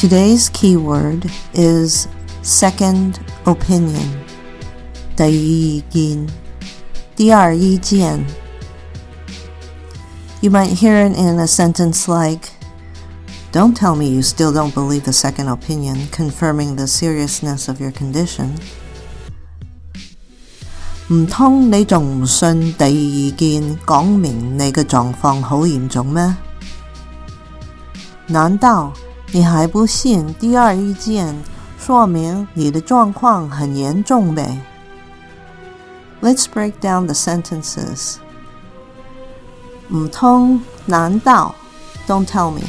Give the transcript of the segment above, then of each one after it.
Today's keyword is second opinion. 第二意见,第二意见. You might hear it in a sentence like, Don't tell me you still don't believe the second opinion, confirming the seriousness of your condition. 唔通你仲唔信第二意见讲明你嘅状况好严重咩？难道 你还不信第二意见说明你的状况很严重呗？Let's break down the sentences. 唔通难道 Don't tell me.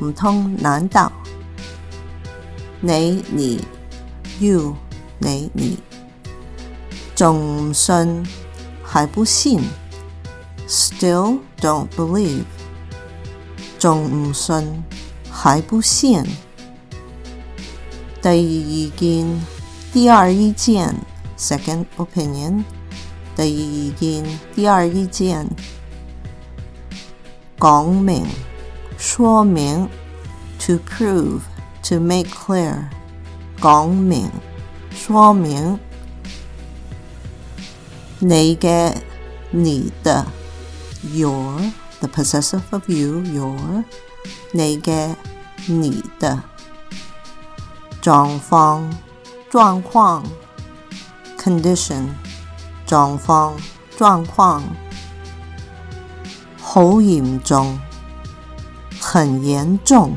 唔通难道你你 You 你你仲唔信还不信 Still don't believe 仲唔信 还不信第二意见第二意见 Second opinion 第二意见第二意见讲明说明 to prove to make clear 讲明说明你嘅你的 your the possessive of you your 你嘅 你的状況状況 condition 狀況状況好嚴重很嚴重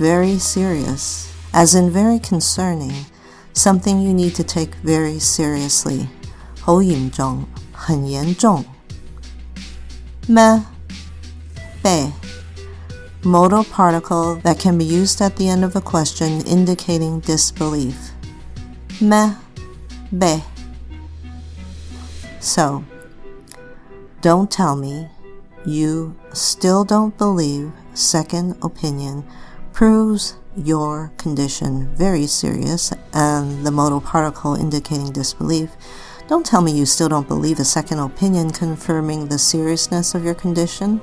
very serious as in very concerning something you need to take very seriously 好严重很嚴重咩被 modal particle that can be used at the end of a question indicating disbelief me be so don't tell me you still don't believe second opinion proves your condition very serious and the modal particle indicating disbelief. Don't tell me you still don't believe a second opinion confirming the seriousness of your condition.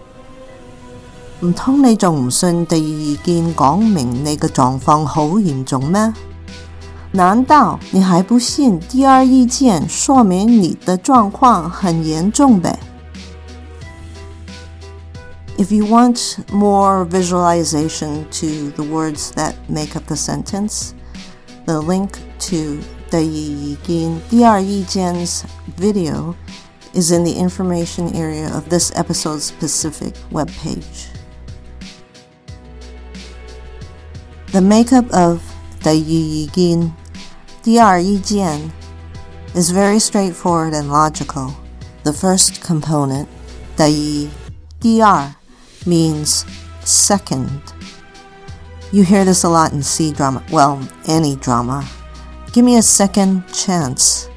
唔通你仲唔信第二意见讲明你嘅状况好严重咩？难道你还不信第二意见说明你的状况很严重呗？if you want more visualization to the words that make up the sentence, the link to the Diar video is in the information area of this episode's specific webpage. The makeup of the Diar is very straightforward and logical. The first component, the Diar, means second. You hear this a lot in C drama, well, any drama. Give me a second chance.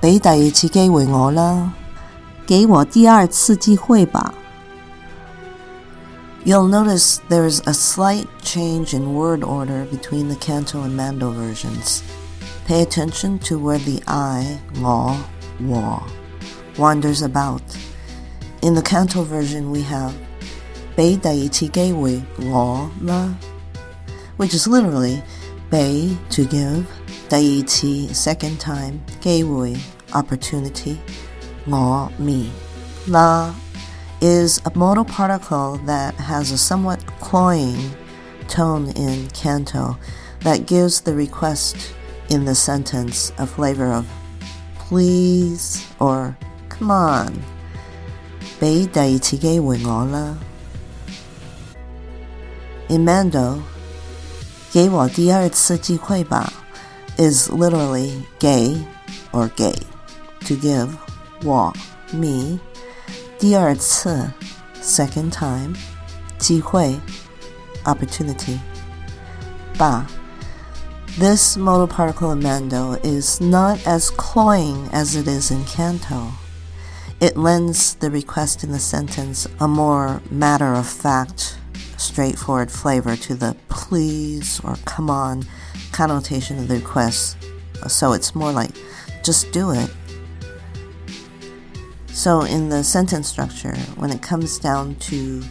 俾第二次机会我啦，给我第二次机会吧。 You'll notice there's a slight change in word order between the Canto and Mando versions. Pay attention to where the I, law, wa, wanders about. In the Canto version, we have Bei Daiichi Gateway Law La, which is literally Bei to give, Daiichi second time, Gateway opportunity, Law me, La is a modal particle that has a somewhat cloying tone in canto that gives the request in the sentence a flavor of please or come on 俾第二次机会我啦。in Mando, 给我第二次机会吧 is literally gay or gay to give 我 me 第二次 second time 机会 opportunity 吧 This modal particle in Mando is not as cloying as it is in Canto. It lends the request in the sentence a more matter of fact straightforward flavor to the please or come on connotation of the request. So it's more like just do it. So in the sentence structure, when it comes down to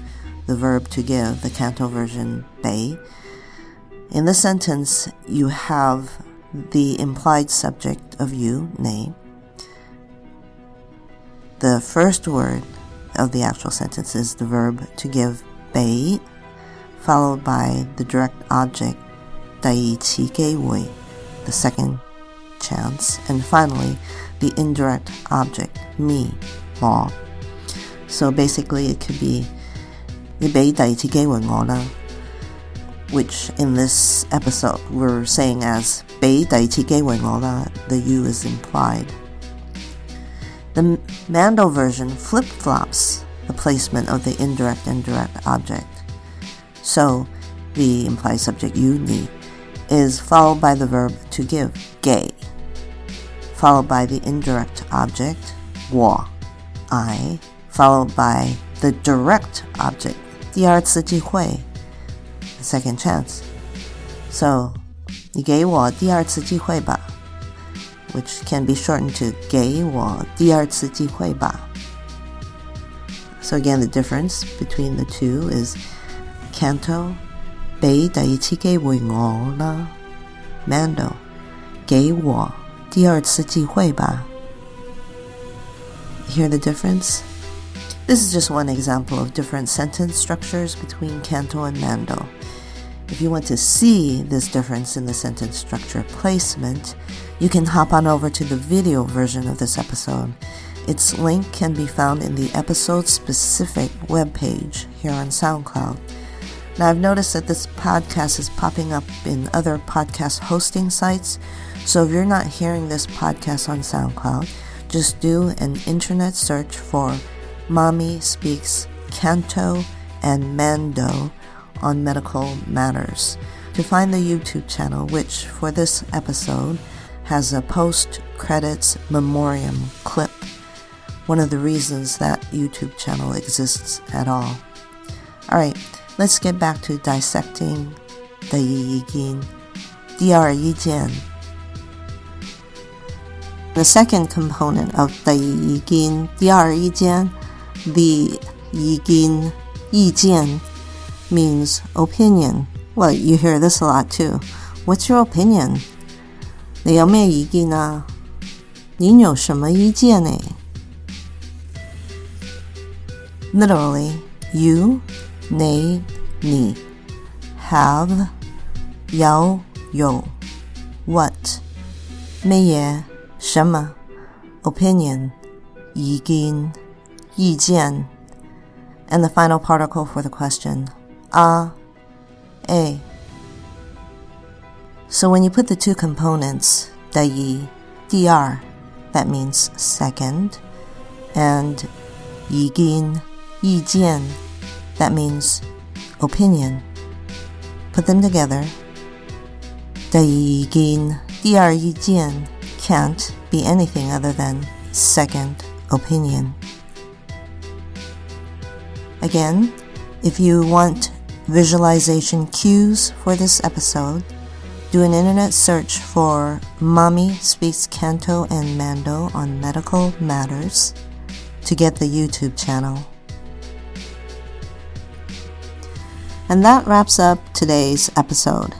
the verb to give, the Canto version bei. In the sentence, you have the implied subject of you, name. The first word of the actual sentence is the verb to give, bei, followed by the direct object, dai qi the second chance, and finally the indirect object, me, law. So basically, it could be 你俾第二次机会我啦 which in this episode we're saying as 俾第二次机会我啦 the you is implied. The Mando version flip-flops the placement of the indirect and direct object. So the implied subject you ni is followed by the verb to give, gay, followed by the indirect object, 我, I, followed by the direct object, 第二次机会 the second chance. So, 你给我第二次机会吧 which can be shortened to 给我第二次机会吧 So again, the difference between the two is canto 俾第二次机会我啦 Mando 给我 第二次机会吧 Hear the difference? This is just one example of different sentence structures between Canto and Mando. If you want to see this difference in the sentence structure placement, you can hop on over to the video version of this episode. Its link can be found in the episode specific webpage here on SoundCloud. Now, I've noticed that this podcast is popping up in other podcast hosting sites, so if you're not hearing this podcast on SoundCloud, just do an internet search for Mommy Speaks Canto and Mando on Medical Matters to find the YouTube channel, which for this episode has a post credits memoriam clip, one of the reasons that YouTube channel exists at all. Alright, let's get back to dissecting the Yi Yigin. The second component of the Yi Yigin, 第二意见 the Yigin Yijian means opinion. Well, you hear this a lot too. What's your opinion? 你有咩意见啊？你有什么意见呢？Literally, you, ne, ni, have, yao, yo, what, 咩嘢， 什么，opinion, 意见。yi jian, and the final particle for the question, a, a. So when you put the two components, da yi, dr, that means second, and yi gin, yi jian, that means opinion. Put them together. Da yi gin, dr yi jian can't be anything other than second opinion. Again, if you want visualization cues for this episode, do an internet search for Mommy Speaks Canto and Mando on Medical Matters to get the YouTube channel. And that wraps up today's episode.